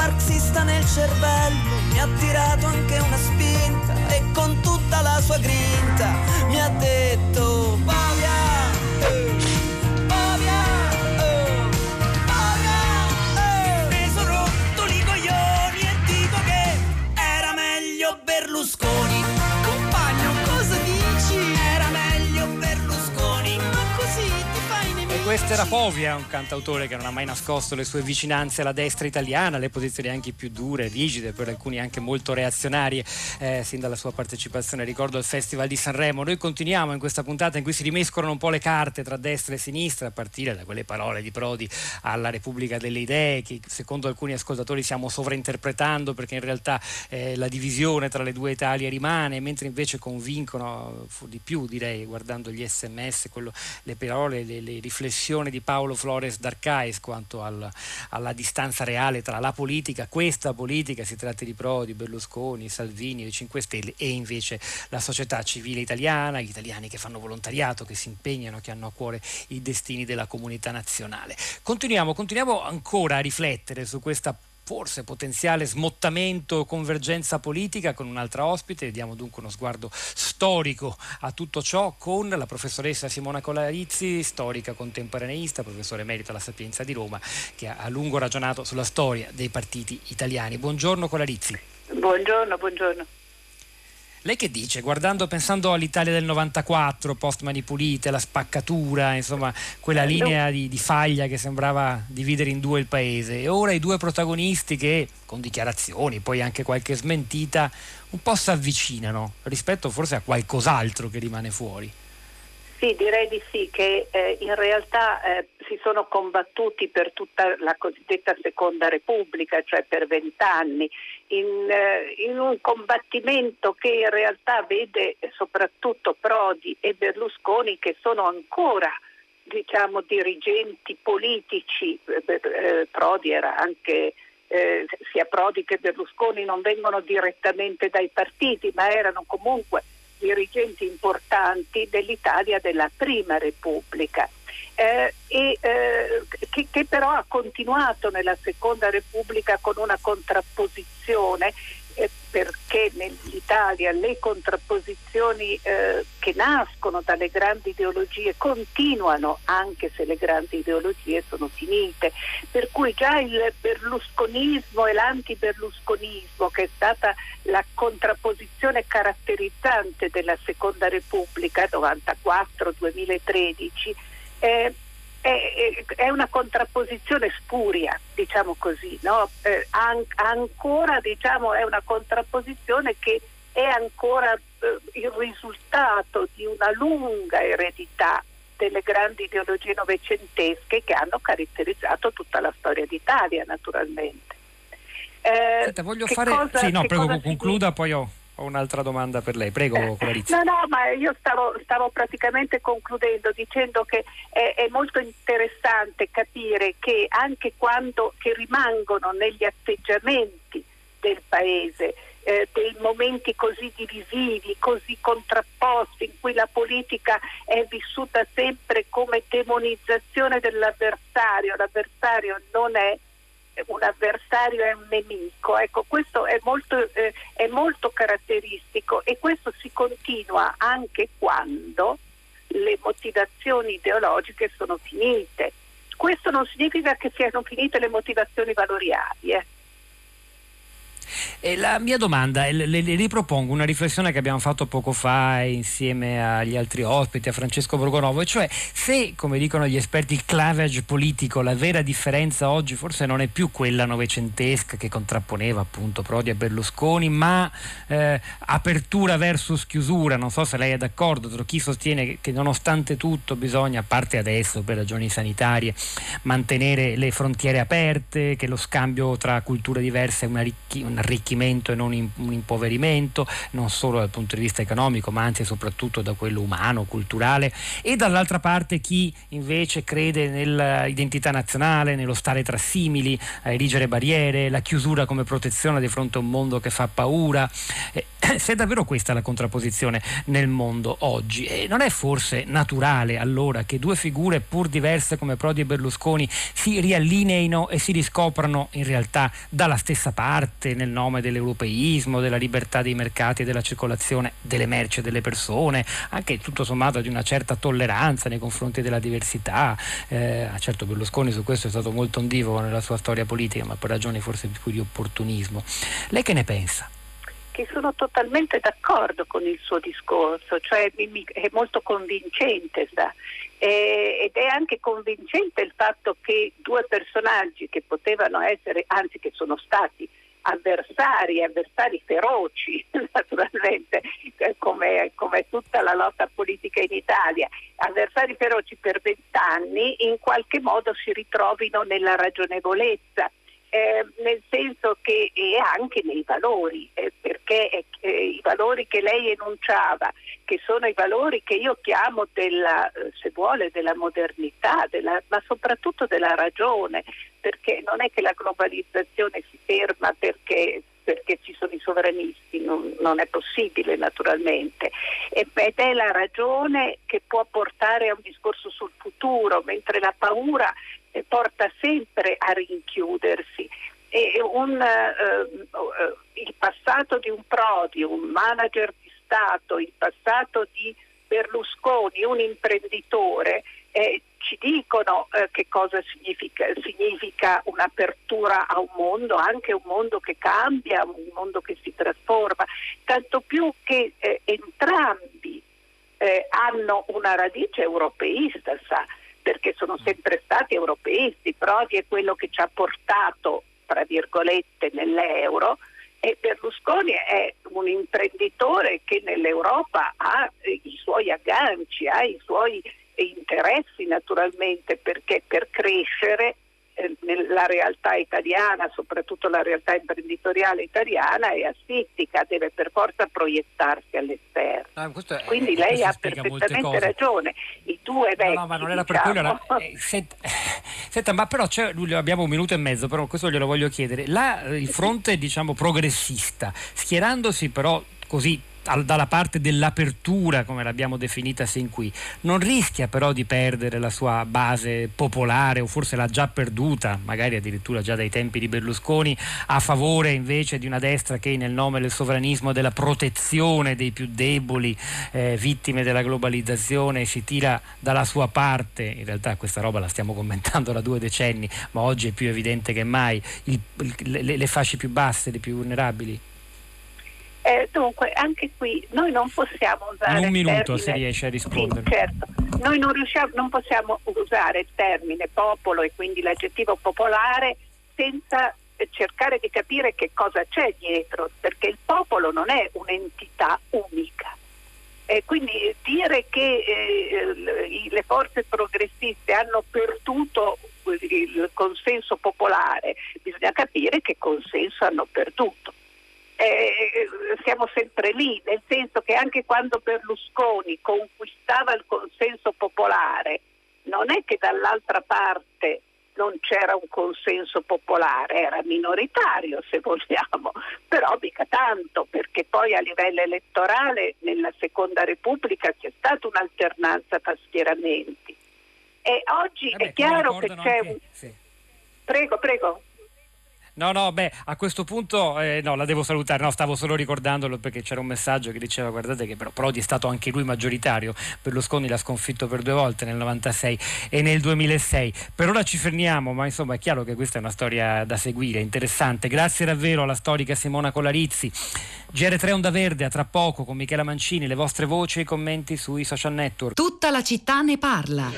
marxista nel cervello, mi ha tirato anche una spinta e con tutta la sua grinta mi ha detto questo era Povia, un cantautore che non ha mai nascosto le sue vicinanze alla destra italiana, le posizioni anche più dure, rigide, per alcuni anche molto reazionarie, eh, sin dalla sua partecipazione, ricordo, al Festival di Sanremo. Noi continuiamo in questa puntata in cui si rimescolano un po' le carte tra destra e sinistra, a partire da quelle parole di Prodi alla Repubblica delle Idee, che secondo alcuni ascoltatori stiamo sovrainterpretando perché in realtà eh, la divisione tra le due Italie rimane, mentre invece convincono di più, direi, guardando gli sms, quello, le parole, le, le riflessioni di Paolo Flores d'Arcais quanto al- alla distanza reale tra la politica, questa politica, si tratti di Prodi, Berlusconi, Salvini, i 5 Stelle, e invece la società civile italiana, gli italiani che fanno volontariato, che si impegnano, che hanno a cuore i destini della comunità nazionale. Continuiamo, continuiamo ancora a riflettere su questa forse potenziale smottamento, convergenza politica con un'altra ospite. Diamo dunque uno sguardo storico a tutto ciò con la professoressa Simona Colarizzi, storica contemporaneista, professore emerito alla Sapienza di Roma, che ha a lungo ragionato sulla storia dei partiti italiani. Buongiorno Colarizzi. Buongiorno, buongiorno. Lei che dice, guardando, pensando all'Italia del 94, post Mani Pulite, la spaccatura, insomma, quella linea di, di faglia che sembrava dividere in due il paese, e ora i due protagonisti che, con dichiarazioni, poi anche qualche smentita, un po' si avvicinano rispetto forse a qualcos'altro che rimane fuori. Sì, direi di sì, che eh, in realtà eh, si sono combattuti per tutta la cosiddetta seconda repubblica, cioè per vent'anni, in, eh, in un combattimento che in realtà vede soprattutto Prodi e Berlusconi che sono ancora diciamo, dirigenti politici, eh, eh, Prodi era anche eh, sia Prodi che Berlusconi non vengono direttamente dai partiti, ma erano comunque dirigenti importanti dell'Italia della Prima Repubblica. Eh, e, eh, che, che, però ha continuato nella Seconda Repubblica con una contrapposizione eh, perché nell'Italia le contrapposizioni eh, che nascono dalle grandi ideologie continuano anche se le grandi ideologie sono finite. Per cui già il berlusconismo e l'antiberlusconismo, che è stata la contrapposizione caratterizzante della Seconda Repubblica 94-2013, eh, è, è, una contrapposizione spuria, diciamo così, no? eh, an- ancora diciamo, è una contrapposizione che è ancora eh, il risultato di una lunga eredità delle grandi ideologie novecentesche che hanno caratterizzato tutta la storia d'Italia, naturalmente. Eh, Senta, voglio fare... Cosa, sì, no, prego, concluda, poi ho ho un'altra domanda per lei. Prego, eh, Clarizia. No, no, ma io stavo, stavo praticamente concludendo dicendo che è, è, molto interessante capire che anche quando che rimangono negli atteggiamenti del Paese eh, dei momenti così divisivi, così contrapposti, in cui la politica è vissuta sempre come demonizzazione dell'avversario, l'avversario non è un avversario è un nemico. Ecco, questo è molto, eh, è molto caratteristico e questo si continua anche quando le motivazioni ideologiche sono finite. Questo non significa che siano finite le motivazioni valoriali. Eh. E la mia domanda, le, le, ripropongo una riflessione che abbiamo fatto poco fa insieme agli altri ospiti, a Francesco Borgonovo, cioè se, come dicono gli esperti, il clavage politico, la vera differenza oggi forse non è più quella novecentesca che contrapponeva appunto Prodi a Berlusconi, ma eh, apertura versus chiusura, non so se lei è d'accordo, tra chi sostiene che, nonostante tutto bisogna, a parte adesso per ragioni sanitarie, mantenere le frontiere aperte, che lo scambio tra culture diverse è un arricchimento arricchimento e non un impoverimento, non solo dal punto di vista economico, ma anzi soprattutto da quello umano, culturale, e dall'altra parte chi invece crede nell'identità nazionale, nello stare tra simili, a erigere barriere, la chiusura come protezione di fronte a un mondo che fa paura. Eh, se è davvero questa la contrapposizione nel mondo oggi, e non è forse naturale allora che due figure pur diverse come Prodi e Berlusconi si riallineino e si riscoprano in realtà dalla stessa parte nel nome dell'europeismo, della libertà dei mercati e della circolazione delle merci e delle persone, anche tutto sommato di una certa tolleranza nei confronti della diversità. Eh, certo Berlusconi su questo è stato molto ondivoco nella sua storia politica, ma per ragioni forse più di opportunismo. Lei che ne pensa? che sono totalmente d'accordo con il suo discorso, cioè è molto convincente sa? ed è anche convincente il fatto che due personaggi che potevano essere, anzi che sono stati avversari, avversari feroci, naturalmente, come, come, tutta la lotta politica in Italia, avversari feroci per vent'anni, in qualche modo si ritrovino nella ragionevolezza eh, nel senso che e anche nei valori, eh, perché eh, i valori che lei enunciava, che sono i valori che io chiamo della, eh, se vuole, della modernità, della, ma soprattutto della ragione, perché non è che la globalizzazione si ferma perché perché ci sono i sovranisti, non, non, è possibile naturalmente, ed è la ragione che può portare a un discorso sul futuro, mentre la paura eh, porta sempre a rinchiudersi. Un, uh, il passato di un Prodi, un manager di Stato, il passato di Berlusconi, un imprenditore, eh, ci dicono eh, che cosa significa, significa, un'apertura a un mondo, anche un mondo che cambia, un mondo che si trasforma, tanto più che eh, entrambi eh, hanno una radice europeista, sa, perché sono sempre stati europeisti, Prodi è quello che ci ha portato, tra virgolette, nell'euro e Berlusconi è un imprenditore che nell'Europa ha i suoi agganci, ha i suoi interessi naturalmente, perché per crescere eh, nella realtà italiana, soprattutto la realtà imprenditoriale italiana, è asfittica, deve per forza proiettarsi all'esterno. Ah, è, Quindi lei ha perfettamente ragione. I due vecchi. No, no ma non era diciamo... per quello. Era... Eh, senta, senta, ma però abbiamo un minuto e mezzo, però questo glielo voglio chiedere. La, il fronte, diciamo, progressista, schierandosi però così dalla parte dell'apertura, come l'abbiamo definita sin qui, non rischia però di perdere la sua base popolare o forse l'ha già perduta, magari addirittura già dai tempi di Berlusconi, a favore invece di una destra che nel nome del sovranismo e della protezione dei più deboli, eh, vittime della globalizzazione, si tira dalla sua parte, in realtà questa roba la stiamo commentando da due decenni, ma oggi è più evidente che mai, il, le, le fasce più basse, le più vulnerabili. Eh, dunque, anche qui noi non possiamo usare. In un minuto termine, se riesce a rispondere. Sì, certo, noi non, riusciamo, non possiamo usare il termine popolo e quindi l'aggettivo popolare senza cercare di capire che cosa c'è dietro, perché il popolo non è un'entità unica. E quindi dire che eh, le forze progressiste hanno perduto il consenso popolare, bisogna capire che consenso hanno perduto eh, siamo sempre lì, nel senso che anche quando Berlusconi conquistava il consenso popolare, non è che dall'altra parte non c'era un consenso popolare, era minoritario se vogliamo, però mica tanto, perché poi a livello elettorale nella Seconda Repubblica c'è stata un'alternanza tra schieramenti. E oggi beh, è chiaro che c'è anche... un... Sì. Prego, prego. No, no, beh, a questo punto eh, no, la devo salutare, no, stavo solo ricordandolo perché c'era un messaggio che diceva guardate che però Prodi è stato anche lui maggioritario, Berlusconi l'ha sconfitto per due volte nel 96 e nel 2006. Per ora ci fermiamo, ma insomma è chiaro che questa è una storia da seguire, interessante. Grazie davvero alla storica Simona Colarizzi. GR3 Onda Verde, a tra poco con Michela Mancini, le vostre voci e i commenti sui social network. Tutta la città ne parla.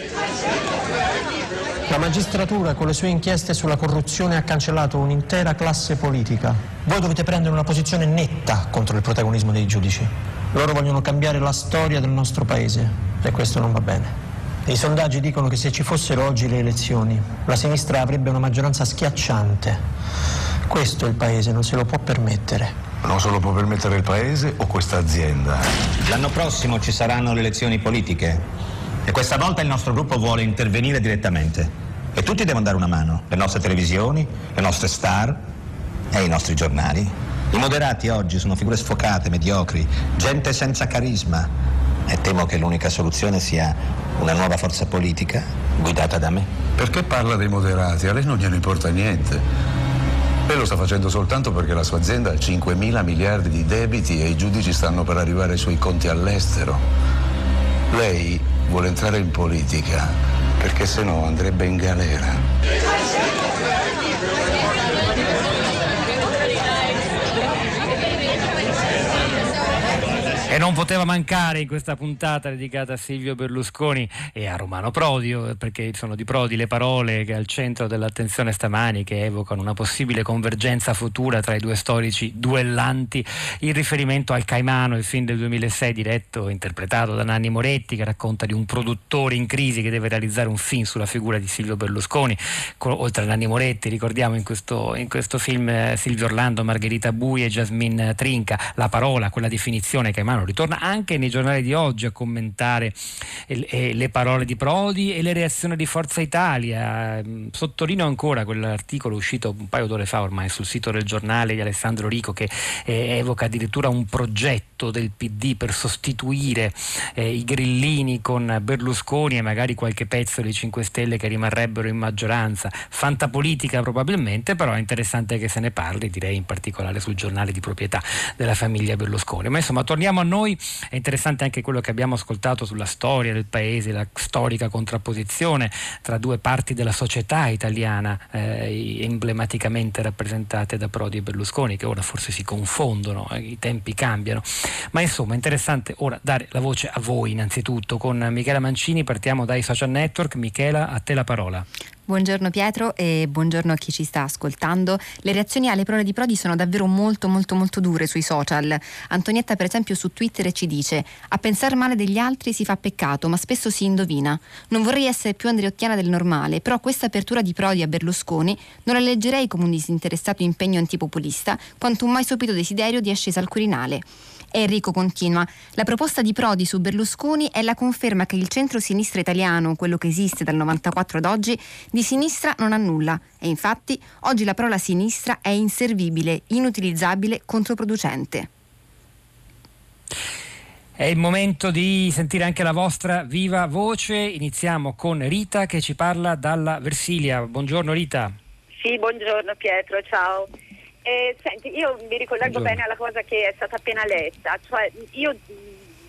La magistratura con le sue inchieste sulla corruzione ha cancellato un'intera classe politica. Voi dovete prendere una posizione netta contro il protagonismo dei giudici. Loro vogliono cambiare la storia del nostro paese e questo non va bene. I sondaggi dicono che se ci fossero oggi le elezioni, la sinistra avrebbe una maggioranza schiacciante Questo il Paese non se lo può permettere. Non se lo può permettere il Paese o questa azienda? L'anno prossimo ci saranno le elezioni politiche e questa volta il nostro gruppo vuole intervenire direttamente. E tutti devono dare una mano, le nostre televisioni, le nostre star e i nostri giornali. I moderati oggi sono figure sfocate, mediocri, gente senza carisma. E temo che l'unica soluzione sia una nuova forza politica guidata da me. Perché parla dei moderati? A lei non gliene importa niente. Lei lo sta facendo soltanto perché la sua azienda ha 5 mila miliardi di debiti e i giudici stanno per arrivare ai suoi conti all'estero. Lei vuole entrare in politica perché se no andrebbe in galera. E non poteva mancare in questa puntata dedicata a Silvio Berlusconi e a Romano Prodio, perché sono di Prodi le parole che al centro dell'attenzione stamani, che evocano una possibile convergenza futura tra i due storici duellanti, in riferimento al Caimano, il film del 2006 diretto e interpretato da Nanni Moretti, che racconta di un produttore in crisi che deve realizzare un film sulla figura di Silvio Berlusconi, oltre a Nanni Moretti, ricordiamo in questo, in questo film eh, Silvio Orlando, Margherita Bui e Jasmine Trinca, la parola, quella definizione Caimano ritorna anche nei giornali di oggi a commentare le parole di Prodi e le reazioni di Forza Italia. Mm, sottolineo ancora quell'articolo uscito un paio d'ore fa ormai sul sito del giornale di Alessandro Rico che eh, evoca addirittura un progetto del PD per sostituire eh, i grillini con Berlusconi e magari qualche pezzo dei 5 Stelle che rimarrebbero in maggioranza. Fantapolitica probabilmente, però è interessante che se ne parli, direi in particolare sul giornale di proprietà della famiglia Berlusconi. Ma insomma torniamo a noi, è interessante anche quello che abbiamo ascoltato sulla storia del paese, la storica contrapposizione tra due parti della società italiana eh, emblematicamente rappresentate da Prodi e Berlusconi, che ora forse si confondono, eh, i tempi cambiano. Ma insomma è interessante ora dare la voce a voi innanzitutto. Con Michela Mancini partiamo dai social network. Michela, a te la parola. Buongiorno Pietro e buongiorno a chi ci sta ascoltando. Le reazioni alle parole di Prodi sono davvero molto molto molto dure sui social. Antonietta per esempio su Twitter ci dice a pensare male degli altri si fa peccato ma spesso si indovina. Non vorrei essere più andreottiana del normale però questa apertura di Prodi a Berlusconi non la leggerei come un disinteressato impegno antipopulista quanto un mai sopito desiderio di ascesa al Quirinale. Enrico continua. La proposta di Prodi su Berlusconi è la conferma che il centro-sinistra italiano, quello che esiste dal 94 ad oggi, di sinistra non ha nulla. E infatti oggi la parola sinistra è inservibile, inutilizzabile, controproducente. È il momento di sentire anche la vostra viva voce. Iniziamo con Rita che ci parla dalla Versilia. Buongiorno Rita. Sì, buongiorno Pietro, ciao. Eh, senti, io mi ricollego bene alla cosa che è stata appena letta, cioè io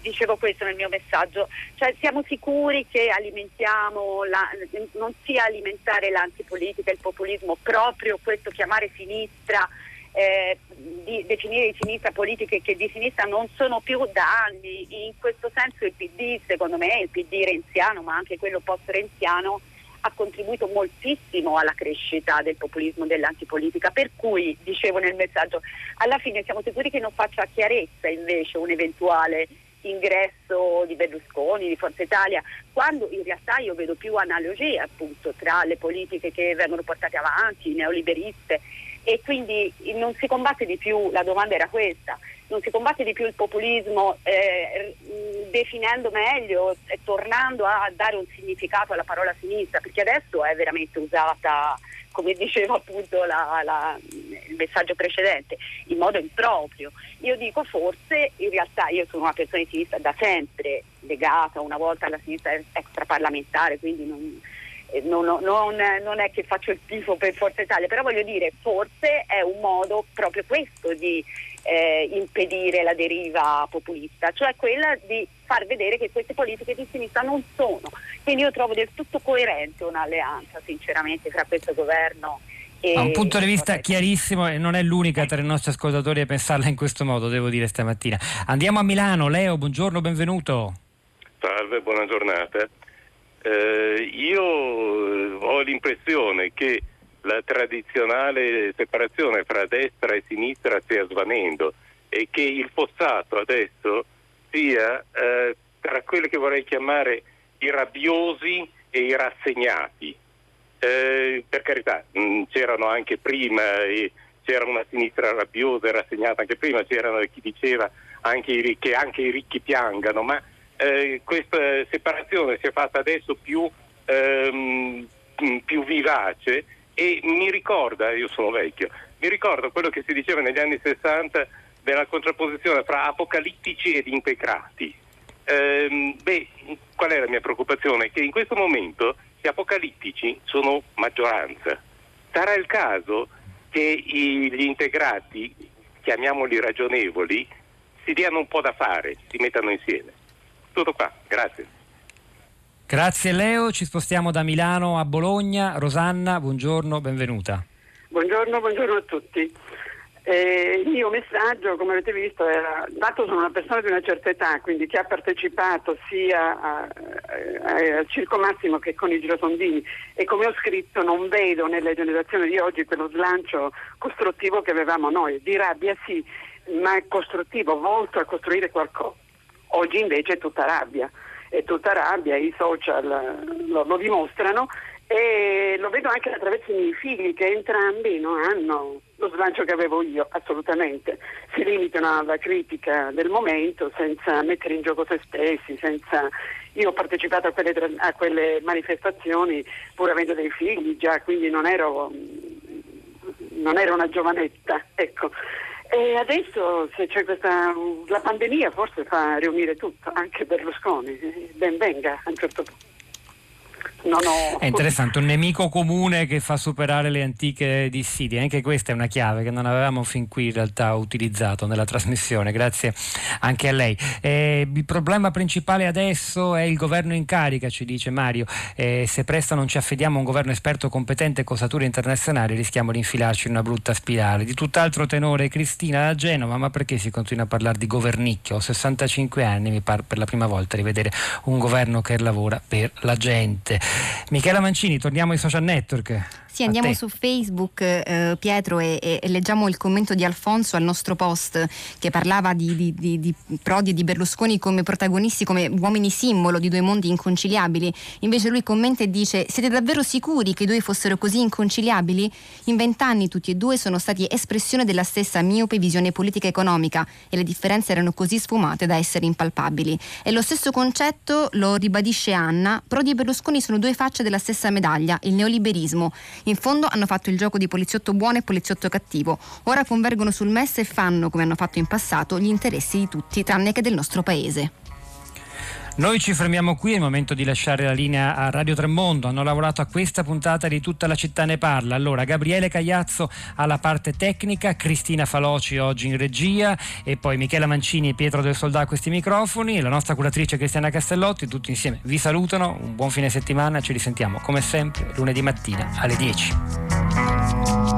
dicevo questo nel mio messaggio, cioè siamo sicuri che alimentiamo, la, non sia alimentare l'antipolitica, il populismo, proprio questo chiamare sinistra, eh, di definire di sinistra politiche che di sinistra non sono più da anni, in questo senso il PD secondo me, il PD renziano ma anche quello post-renziano, ha contribuito moltissimo alla crescita del populismo dell'antipolitica, per cui dicevo nel messaggio, alla fine siamo sicuri che non faccia chiarezza invece un eventuale ingresso di Berlusconi, di Forza Italia, quando in realtà io vedo più analogie appunto tra le politiche che vengono portate avanti, neoliberiste e quindi non si combatte di più, la domanda era questa, non si combatte di più il populismo eh, definendo meglio e tornando a dare un significato alla parola sinistra, perché adesso è veramente usata, come diceva appunto la, la, il messaggio precedente, in modo improprio. Io dico forse, in realtà io sono una persona di sinistra da sempre legata una volta alla sinistra extraparlamentare, quindi non eh, non, non, non, è che faccio il tifo per Forza Italia, però voglio dire, forse è un modo proprio questo di eh, impedire la deriva populista, cioè quella di far vedere che queste politiche di sinistra non sono. Quindi io trovo del tutto coerente un'alleanza, sinceramente, fra questo governo ha un punto di vista chiarissimo e non è l'unica tra i nostri ascoltatori a pensarla in questo modo, devo dire stamattina. Andiamo a Milano, Leo, buongiorno, benvenuto. Salve, buona giornata. Eh, io ho l'impressione che la tradizionale separazione fra destra e sinistra stia svanendo e che il fossato adesso sia eh, tra quelli che vorrei chiamare i rabbiosi e i rassegnati. Eh, per carità, mh, mm, c'erano anche prima i, c'era una sinistra rabbiosa e rassegnata anche prima, c'era chi diceva anche i, che anche i ricchi piangano, ma eh, questa separazione si è fatta adesso più, ehm, più vivace e mi ricorda, io sono vecchio, mi ricordo quello che si diceva negli anni 60 della contrapposizione fra apocalittici ed integrati. Ehm, beh, qual è la mia preoccupazione? Che in questo momento gli apocalittici sono maggioranza. Sarà il caso che gli integrati, chiamiamoli ragionevoli, si diano un po' da fare, si mettano insieme. Tutto qua, grazie. Grazie Leo, ci spostiamo da Milano a Bologna. Rosanna, buongiorno, benvenuta. Buongiorno, buongiorno a tutti. Eh, il mio messaggio, come avete visto, era dato sono una persona di una certa età, quindi che ha partecipato sia al Circo Massimo che con i Girotondini e come ho scritto non vedo nelle generazioni di oggi quello slancio costruttivo che avevamo noi, di rabbia sì, ma è costruttivo, volto a costruire qualcosa. Oggi invece è tutta rabbia, è tutta rabbia, i social lo, lo dimostrano e lo vedo anche attraverso i miei figli che entrambi non hanno lo slancio che avevo io, assolutamente. Si limitano alla critica del momento senza mettere in gioco se stessi, senza... Io ho partecipato a quelle, a quelle manifestazioni pur avendo dei figli già, quindi non ero, non ero una giovanetta, ecco. E adesso c'è questa la pandemia forse fa riunire tutto, anche Berlusconi, ben venga a un certo punto. No, no. È interessante, un nemico comune che fa superare le antiche dissidie. Anche questa è una chiave che non avevamo fin qui in realtà utilizzato nella trasmissione. Grazie anche a lei. Eh, il problema principale adesso è il governo in carica, ci dice Mario. Eh, se presto non ci affidiamo a un governo esperto competente e cosature internazionali, rischiamo di infilarci in una brutta spirale. Di tutt'altro tenore, Cristina da Genova, ma perché si continua a parlare di governicchio? Ho 65 anni, mi pare per la prima volta rivedere un governo che lavora per la gente. Michela Mancini, torniamo ai social network. Sì, andiamo su Facebook, eh, Pietro, e, e, leggiamo il commento di Alfonso al nostro post che parlava di, di, di, di, Prodi e di Berlusconi come protagonisti, come uomini simbolo di due mondi inconciliabili. Invece lui commenta e dice: Siete davvero sicuri che i due fossero così inconciliabili? In vent'anni tutti e due sono stati espressione della stessa miope visione politica economica e le differenze erano così sfumate da essere impalpabili. E lo stesso concetto lo ribadisce Anna: Prodi e Berlusconi sono due facce della stessa medaglia, il neoliberismo. In fondo hanno fatto il gioco di poliziotto buono e poliziotto cattivo. Ora convergono sul MES e fanno, come hanno fatto in passato, gli interessi di tutti, tranne che del nostro paese. Noi ci fermiamo qui, è il momento di lasciare la linea a Radio Tremondo. Hanno lavorato a questa puntata di Tutta la città ne parla. Allora, Gabriele Cagliazzo alla parte tecnica, Cristina Faloci oggi in regia e poi Michela Mancini e Pietro del Soldà a questi microfoni, la nostra curatrice Cristiana Castellotti, tutti insieme vi salutano, un buon fine settimana, ci risentiamo come sempre lunedì mattina alle 10.